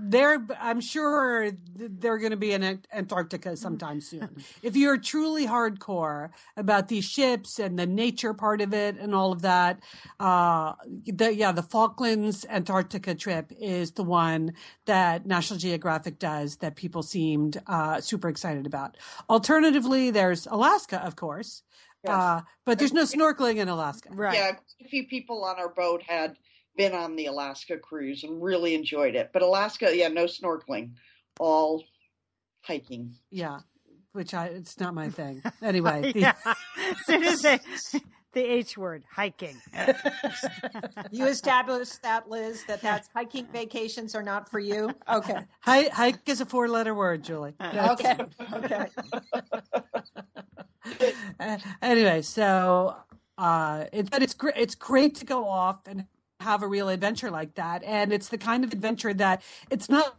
they're I'm sure they're going to be in Antarctica sometime soon. if you're truly hardcore about these ships and the nature part of it and all of that, uh, the, yeah, the Falklands Antarctica trip is the one that National Geographic does that people seemed uh, super excited about. Alternatively, there's Alaska, of course. Yes. Uh, but there's no snorkeling in Alaska. Right. Yeah, a few people on our boat had been on the Alaska cruise and really enjoyed it. But Alaska, yeah, no snorkeling, all hiking. Yeah, which I it's not my thing. Anyway, the- yeah. As soon as they, the H word, hiking. You established that, Liz, that that's hiking vacations are not for you. Okay. hike, hike is a four letter word, Julie. Okay. Okay. Uh, anyway, so uh, it, but it's great. It's great to go off and have a real adventure like that, and it's the kind of adventure that it's not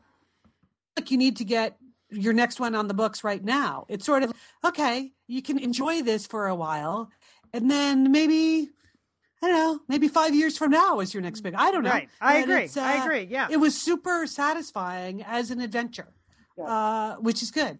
like you need to get your next one on the books right now. It's sort of okay. You can enjoy this for a while, and then maybe. I don't know. Maybe five years from now is your next big. I don't know. Right. I But agree. it's, I uh, agree. Yeah. It was super satisfying as an adventure, Yeah. uh, which is good.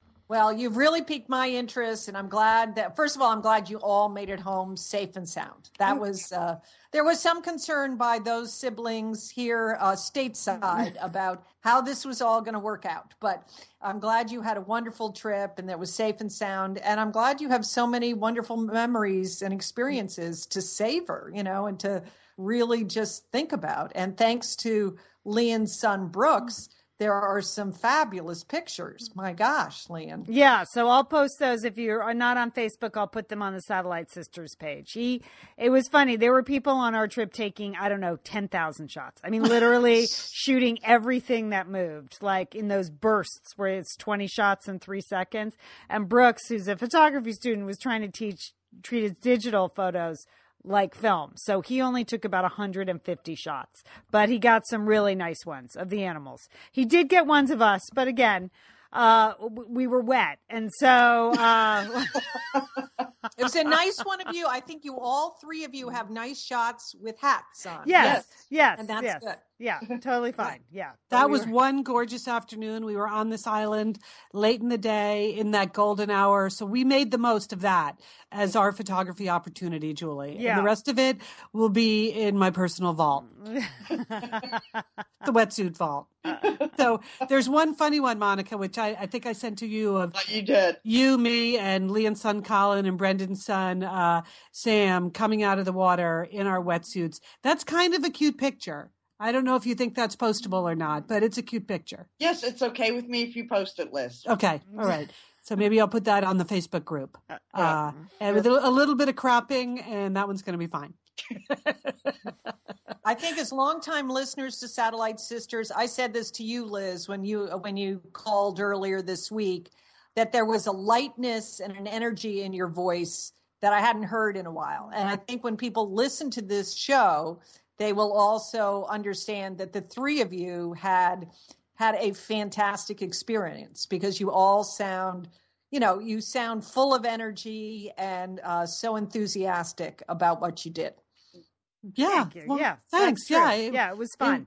Well, you've really piqued my interest, and I'm glad that, first of all, I'm glad you all made it home safe and sound. That was, uh, there was some concern by those siblings here uh, stateside about how this was all going to work out. But I'm glad you had a wonderful trip and that was safe and sound. And I'm glad you have so many wonderful memories and experiences to savor, you know, and to really just think about. And thanks to Leanne's son, Brooks there are some fabulous pictures. My gosh, Leanne. Yeah, so I'll post those if you're not on Facebook. I'll put them on the Satellite Sisters page. He, it was funny. There were people on our trip taking I don't know ten thousand shots. I mean, literally shooting everything that moved, like in those bursts where it's twenty shots in three seconds. And Brooks, who's a photography student, was trying to teach treated digital photos like film. So he only took about 150 shots, but he got some really nice ones of the animals. He did get ones of us, but again, uh, we were wet. And so, uh, it was a nice one of you. I think you all three of you have nice shots with hats on. Yes. Yes. yes and that's yes. good. Yeah, totally fine. Yeah. That we was were... one gorgeous afternoon. We were on this island late in the day in that golden hour. So we made the most of that as our photography opportunity, Julie. Yeah. And the rest of it will be in my personal vault. the wetsuit vault. so there's one funny one, Monica, which I, I think I sent to you of you did. You, me, and Leanne's son Colin and Brendan's son uh, Sam coming out of the water in our wetsuits. That's kind of a cute picture. I don't know if you think that's postable or not, but it's a cute picture. Yes, it's okay with me if you post it, Liz. Okay, all right. So maybe I'll put that on the Facebook group, uh, uh and with a, a little bit of cropping, and that one's going to be fine. I think as longtime listeners to Satellite Sisters, I said this to you, Liz, when you when you called earlier this week. that there was a lightness and an energy in your voice that I hadn't heard in a while. And I think when people listen to this show, they will also understand that the three of you had had a fantastic experience because you all sound you know you sound full of energy and uh, so enthusiastic about what you did. Yeah well, yeah thanks. yeah it, yeah it was fun.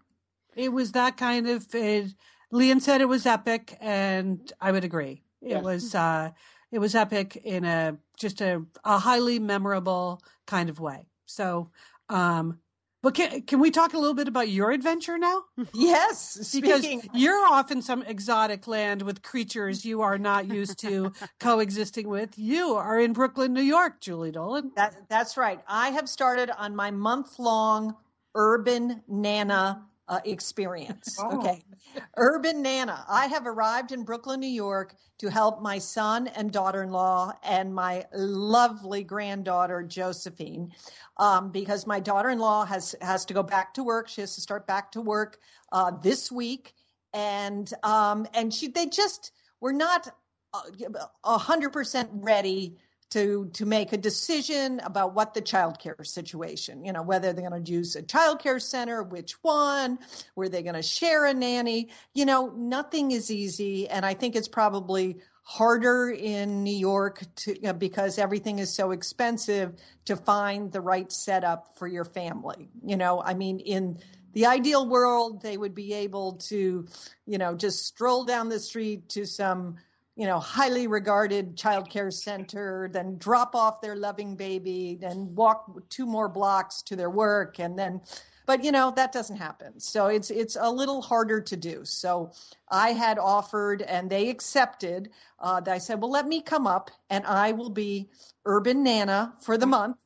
it, it was that kind of it, Leanne said it was epic and i would agree. It yes. was uh it was epic in a just a, a highly memorable kind of way. So um but can, can we talk a little bit about your adventure now? Yes, because you're off in some exotic land with creatures you are not used to coexisting with. You are in Brooklyn, New York, Julie Dolan. That, that's right. I have started on my month long urban Nana uh, experience. Oh. Okay. Urban Nana. I have arrived in Brooklyn, New York to help my son and daughter in law and my lovely granddaughter, Josephine, um, because my daughter in law has, has to go back to work. She has to start back to work uh, this week. And, um, and she, they just were not uh, a hundred percent ready to to make a decision about what the child care situation, you know, whether they're going to use a child care center, which one, were they going to share a nanny? You know, nothing is easy, and I think it's probably harder in New York to you know, because everything is so expensive to find the right setup for your family. You know, I mean in the ideal world they would be able to, you know, just stroll down the street to some you know, highly regarded child care center, then drop off their loving baby, then walk two more blocks to their work, and then, but you know, that doesn't happen. So it's it's a little harder to do. So I had offered, and they accepted. Uh, I said, well, let me come up, and I will be urban nana for the month.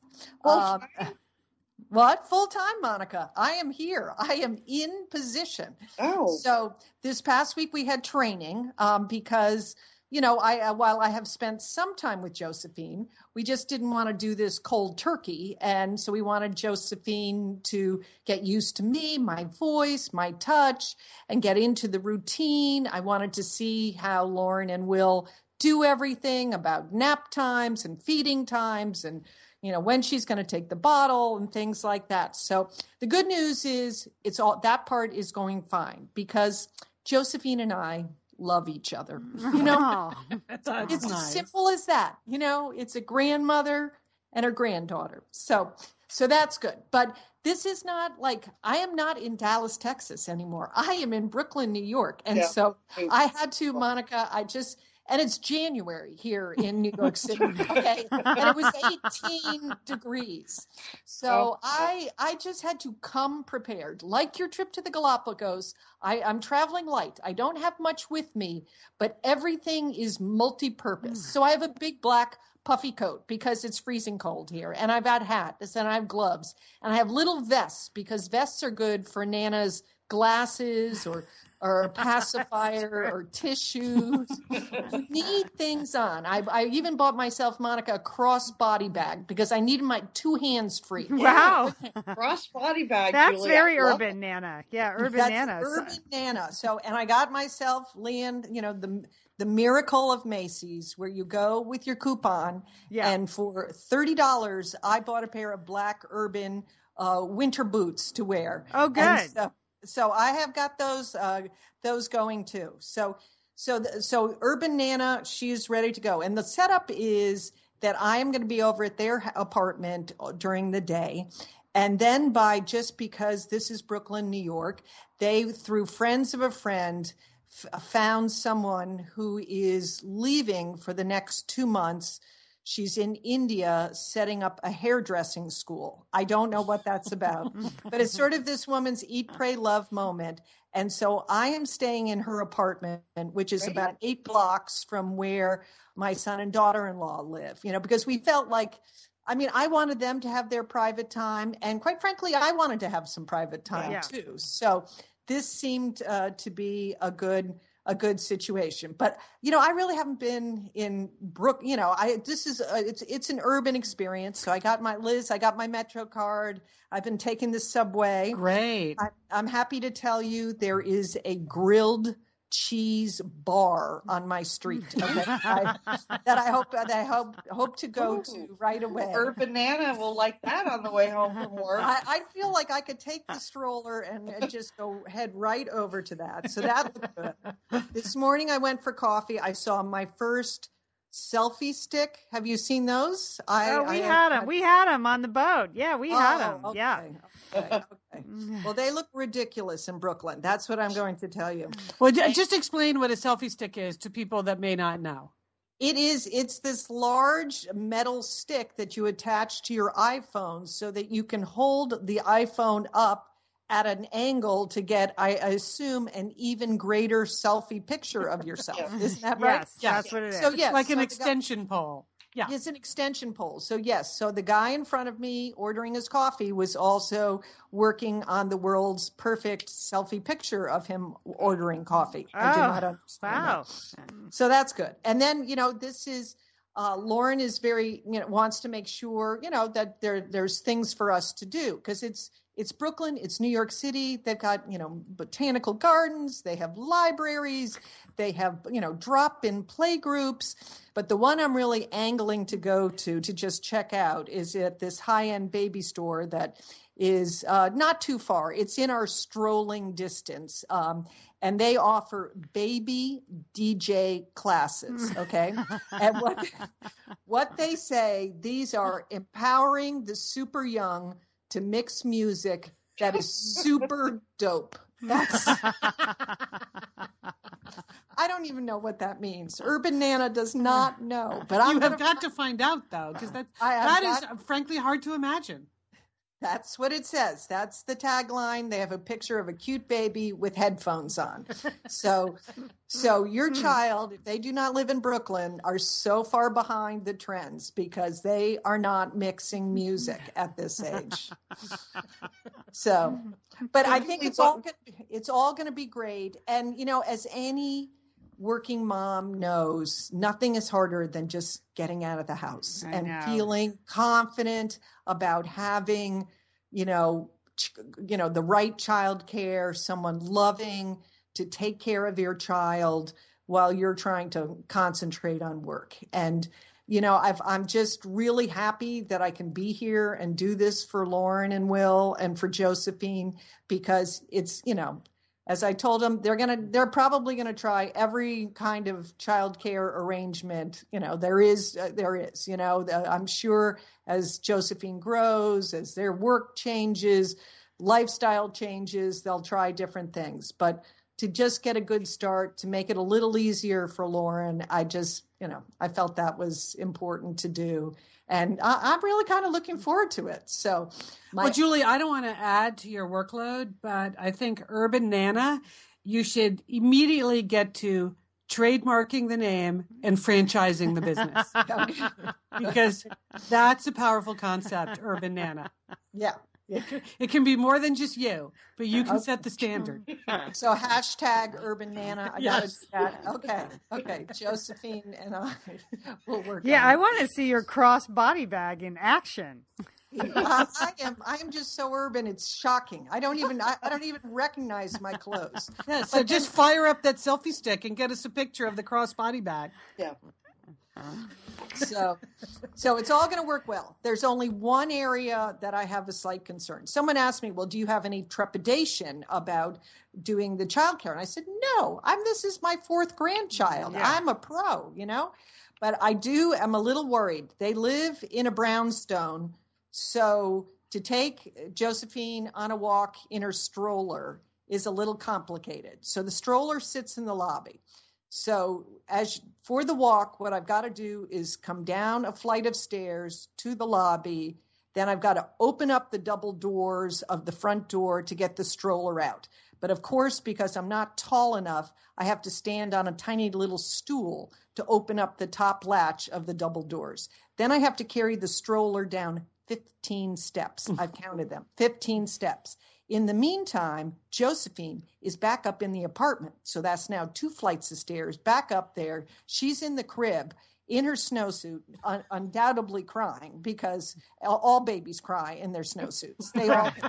Uh, what full time, Monica? I am here. I am in position. Oh, so this past week we had training um, because you know, I uh, while I have spent some time with Josephine, we just didn't want to do this cold turkey, and so we wanted Josephine to get used to me, my voice, my touch, and get into the routine. I wanted to see how Lauren and Will do everything about nap times and feeding times and you know when she's going to take the bottle and things like that so the good news is it's all that part is going fine because josephine and i love each other. Mm-hmm. You know, it's nice. as simple as that. You know, it's a grandmother and her granddaughter. So, so that's good. But this is not like I am not in Dallas, Texas anymore. I am in Brooklyn, New York. And yeah. so I had to, Monica, I just and it's January here in New York City. Okay, and it was 18 degrees. So oh. I I just had to come prepared. Like your trip to the Galapagos, I, I'm traveling light. I don't have much with me, but everything is multi-purpose. Mm. So I have a big black puffy coat because it's freezing cold here. And I've got hats and I have gloves and I have little vests because vests are good for Nana's glasses or or a pacifier or tissues. you need things on. I, I even bought myself, Monica, a cross body bag because I needed my two hands free. Wow. cross body bag. That's Julie. very urban, Nana. Yeah, urban That's Nana. Urban Nana. So, and I got myself, Leanne, you know, the the miracle of Macy's, where you go with your coupon, yeah. and for thirty dollars, I bought a pair of black urban uh, winter boots to wear. Oh, good. So, so I have got those uh, those going too. So so so Urban Nana, she's ready to go, and the setup is that I am going to be over at their apartment uh, during the day. And then by just because this is Brooklyn, New York, they through friends of a friend f- found someone who is leaving for the next two months She's in India setting up a hairdressing school. I don't know what that's about, but it's sort of this woman's eat, pray, love moment. And so I am staying in her apartment, which is about eight blocks from where my son and daughter in law live, you know, because we felt like, I mean, I wanted them to have their private time. And quite frankly, I wanted to have some private time yeah. too. So this seemed uh, to be a good a good situation. But you know, I really haven't been in Brook. You know, I this is a, it's it's an urban experience. So I got my Liz, I got my Metro card. I've been taking the subway. Great. I, I'm happy to tell you there is a grilled cheese bar on my street okay? I, that I hope that I hope hope to go Ooh. to right away. Urban Nana will like that on the way home from work. I, I feel like I could take the stroller and, and just go head right over to that. So that good. This morning I went for coffee. I saw my first selfie stick. Have you seen those? I, oh, we I had them. We had them on the boat. Yeah, we had them. Oh, Yeah. okay, okay, okay. Well, they look ridiculous in Brooklyn. That's what I'm going to tell you. Well, j- just explain what a selfie stick is to people that may not know. It is. It's this large metal stick that you attach to your iPhone so that you can hold the iPhone up at an angle to get, I assume, an even greater selfie picture of yourself. Isn't that right? Yes, that's what it is. So yes, like an so guy- extension pole. Yeah. It's an extension pole. So yes, so the guy in front of me ordering his coffee was also working on the world's perfect selfie picture of him ordering coffee. I do Oh, not understand that. Wow. So that's good. And then, you know, this is uh, Lauren is very, you know, wants to make sure, you know, that there there's things for us to do because it's it's Brooklyn, it's New York City. They've got, you know, botanical gardens, they have libraries, they have, you know, drop-in play groups. But the one I'm really angling to go to to just check out is at this high-end baby store that is uh, not too far. It's in our strolling distance. Um, and they offer baby DJ classes. Okay. and what, what they say, these are empowering the super young to mix music that is super dope. That's, I don't even know what that means. Urban Nana does not know, but you have got to find out though, because that I that is got- frankly hard to imagine. That's what it says. That's the tagline. They have a picture of a cute baby with headphones on. So, so your hmm. child, if they do not live in Brooklyn, are so far behind the trends because they are not mixing music at this age. So, but I think it's all it's all going to be great. And you know, as any working mom knows, nothing is harder than just getting out of the house I and know. feeling confident about having, you know, ch- you know, the right child care, someone loving to take care of your child while you're trying to concentrate on work. And you know, I've, I'm just really happy that I can be here and do this for Lauren and Will and for Josephine because it's, you know, as I told them, they're gonna, they're probably gonna try every kind of childcare arrangement. You know, there is, uh, there is. You know, the, I'm sure as Josephine grows, as their work changes, lifestyle changes, they'll try different things. But to just get a good start, to make it a little easier for Lauren, I just, you know, I felt that was important to do. And I, I'm really kind of looking forward to it. So, my, well, Julie, I don't want to add to your workload, but I think Urban Nana, you should immediately get to trademarking the name and franchising the business because that's a powerful concept, Urban Nana. yeah. It can, it can be more than just you, but you can oh, set the standard. So hashtag urban nana. I gotta do that. Okay. Okay. Josephine and I will work. Yeah, on I want to see your cross body bag in action. I, I am. I am just so urban. It's shocking. I don't even. I, I don't even recognize my clothes. Yeah, so just fire up that selfie stick and get us a picture of the crossbody bag. Yeah. So, so it's all going to work well. There's only one area that I have a slight concern. Someone asked me, "Well, do you have any trepidation about doing the childcare?" And I said, "No. I'm. This is my fourth grandchild. Yeah. I'm a pro, you know." But I do. am a little worried. They live in a brownstone, so to take Josephine on a walk in her stroller is a little complicated. So the stroller sits in the lobby. So as for the walk, what I've got to do is come down a flight of stairs to the lobby. Then I've got to open up the double doors of the front door to get the stroller out. But of course, because I'm not tall enough, I have to stand on a tiny little stool to open up the top latch of the double doors. Then I have to carry the stroller down 15 steps. I've counted them 15 steps. In the meantime, Josephine is back up in the apartment. So that's now two flights of stairs back up there. She's in the crib in her snowsuit, un- undoubtedly crying because all, babies cry in their snowsuits. They all.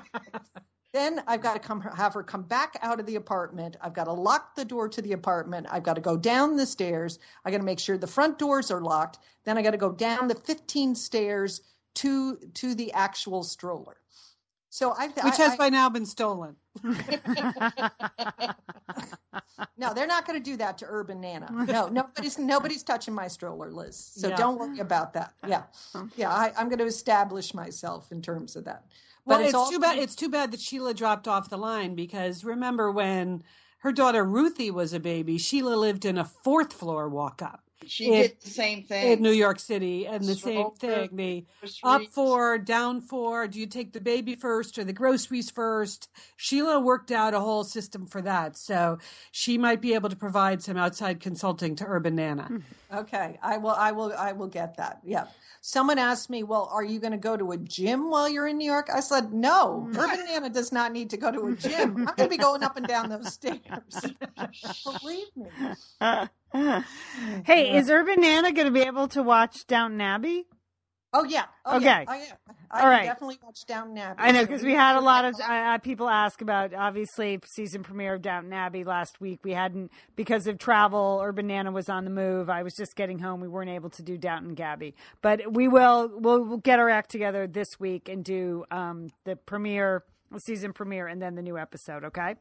Then I've got to come have her come back out of the apartment. I've got to lock the door to the apartment. I've got to go down the stairs. I got to make sure the front doors are locked. Then I got to go down the 15 stairs to to the actual stroller. So I which has I, by now been stolen. no, they're not going to do that to Urban Nana. No, nobody's nobody's touching my stroller, Liz. So yeah. don't worry about that. Yeah, yeah, I, am going to establish myself in terms of that. But well, it's, it's too bad. It's too bad that Sheila dropped off the line because remember when her daughter Ruthie was a baby, Sheila lived in a fourth floor walk up. She in, did the same thing in New York City, and the same thing. The up for, down for. Do you take the baby first or the groceries first? Sheila worked out a whole system for that, so she might be able to provide some outside consulting to Urban Nana. Hmm. Okay, I will. I will. I will get that. Yeah. Someone asked me, "Well, are you going to go to a gym while you're in New York?" I said, "No. Hmm. Urban Nana does not need to go to a gym. I'm going to be going up and down those stairs. Believe me." hey, is Urban Nana going to be able to watch Downton Abbey? Oh yeah. Oh, okay. Yeah. Oh, yeah. I All right. definitely watched Downton Abbey. I know because we had a lot of uh, people ask about obviously season premiere of Downton Abbey last week. We hadn't because of travel. Urban Nana was on the move. I was just getting home. We weren't able to do Downton Abbey, but we will. We'll, we'll get our act together this week and do um, the premiere, the season premiere, and then the new episode. Okay.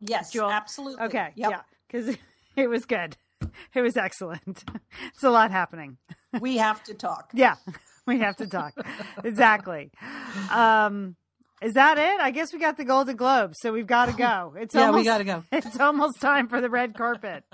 Yes, Jewel? absolutely. Okay. Yep. Yeah, because it was good. It was excellent. It's a lot happening. We have to talk. yeah. we have to talk. exactly. Um, is that it? I guess we got the Golden Globes, so we've got to go. It's yeah, almost, we got to go. It's almost time for the red carpet.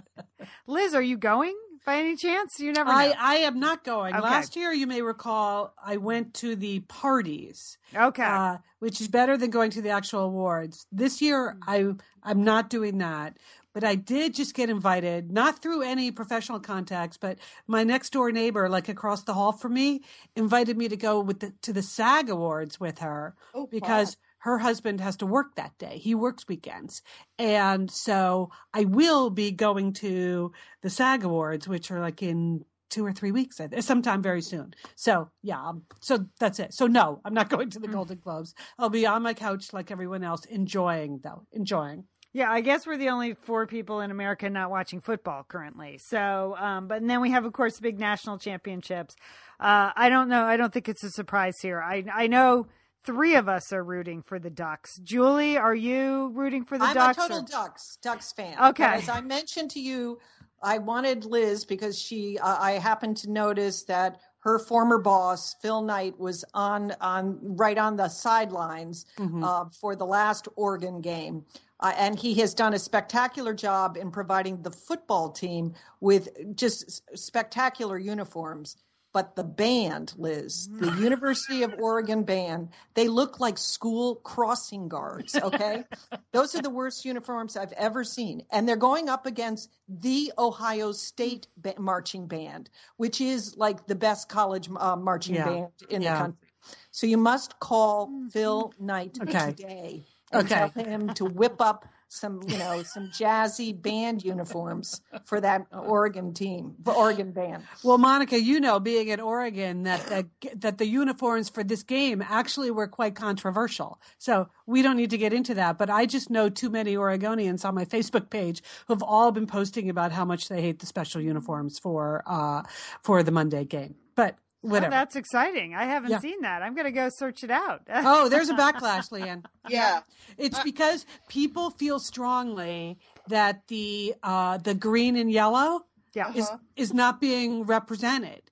Liz, are you going by any chance? You never. Know. I I am not going. Okay. Last year, you may recall, I went to the parties. Okay. Uh, which is better than going to the actual awards. This year, mm. I I'm not doing that but I did just get invited, not through any professional contacts, but my next door neighbor, like across the hall from me, invited me to go with the, to the SAG Awards with her oh, because wow. her husband has to work that day. He works weekends. And so I will be going to the SAG Awards, which are like in two or three weeks, sometime very soon. So yeah, um, so that's it. So no, I'm not going to the mm. Golden Globes. I'll be on my couch like everyone else, enjoying though, enjoying. Yeah, I guess we're the only four people in America not watching football currently. So, um, but and then we have, of course, the big national championships. Uh, I don't know. I don't think it's a surprise here. I I know three of us are rooting for the Ducks. Julie, are you rooting for the I'm Ducks? I'm a total or? Ducks Ducks fan. Okay. As I mentioned to you, I wanted Liz because she. Uh, I happened to notice that her former boss Phil Knight was on on right on the sidelines mm-hmm. uh, for the last Oregon game. Uh, and he has done a spectacular job in providing the football team with just spectacular uniforms. But the band, Liz, the. University of Oregon band, they look like school crossing guards, okay? Those are the worst uniforms I've ever seen. And they're going up against the Ohio State ba- marching band, which is like the best college uh, marching yeah. band in yeah. the country. So you must call mm-hmm. Phil Knight okay. today and okay. tell him to whip up some, you know, some jazzy band uniforms for that Oregon team, the Oregon band. Well, Monica, you know, being at Oregon, that that, that the uniforms for this game actually were quite controversial. So we don't need to get into that. But I just know too many Oregonians on my Facebook page who've all been posting about how much they hate the special uniforms for uh, for the Monday game. But Whatever. Oh, that's exciting. I haven't yeah. seen that. I'm going to go search it out. oh, there's a backlash, Leanne. Yeah. It's uh, because people feel strongly that the uh, the green and yellow yeah. is uh-huh. is not being represented.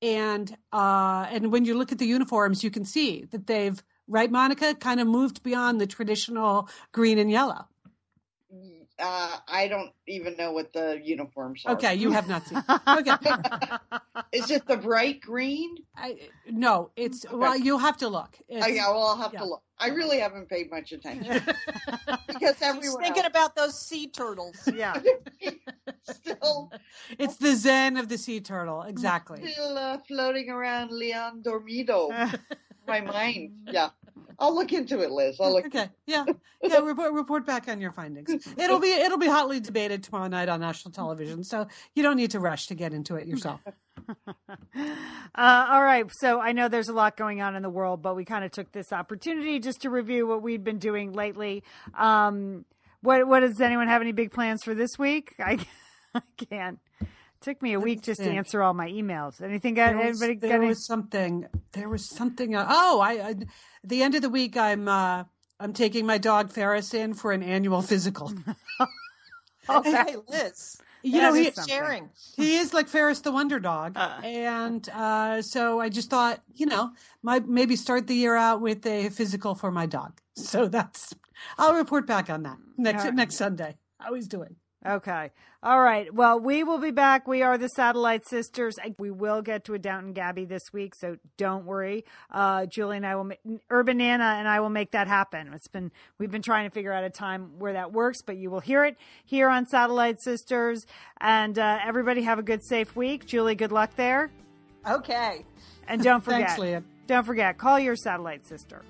And uh, and when you look at the uniforms, you can see that they've right, Monica, kind of moved beyond the traditional green and yellow. Uh, I don't even know what the uniforms are. Okay, you have not seen. Okay, is it the bright green? I, no, it's okay. well. You'll have to look. It's, oh, yeah, well, I'll have yeah. to look. I really haven't paid much attention because everyone thinking else... about those sea turtles. Yeah, still, it's the zen of the sea turtle. Exactly. Still uh, floating around Leon Dormido. my mind. Yeah. I'll look into it, Liz. I'll look. Okay. Yeah. Yeah. report report back on your findings. It'll be it'll be hotly debated tomorrow night on national television, so you don't need to rush to get into it yourself. Uh, all right. So I know there's a lot going on in the world, but we kind of took this opportunity just to review what we've been doing lately. Um, what what does anyone have any big plans for this week? I, I can't. Took me a week just to answer all my emails. Anything? Got, there was, anybody? There got was something. There was something. Uh, oh, I, I. The end of the week, I'm. Uh, I'm taking my dog Ferris in for an annual physical. oh, hey, Liz you know, he's sharing. He is like Ferris the Wonder Dog, uh, and uh, so I just thought, you know, my maybe start the year out with a physical for my dog. So that's I'll report back on that next right. next Sunday. How he's doing. Okay. All right. Well, we will be back. We are the Satellite Sisters. We will get to a Downton Abbey this week, so don't worry. Uh, Julie and I will, Urban Nana and I will make that happen. It's been we've been trying to figure out a time where that works, but you will hear it here on Satellite Sisters. And uh, everybody have a good, safe week. Julie, good luck there. Okay. And don't forget, Thanks, Leah. don't forget, call your satellite sister.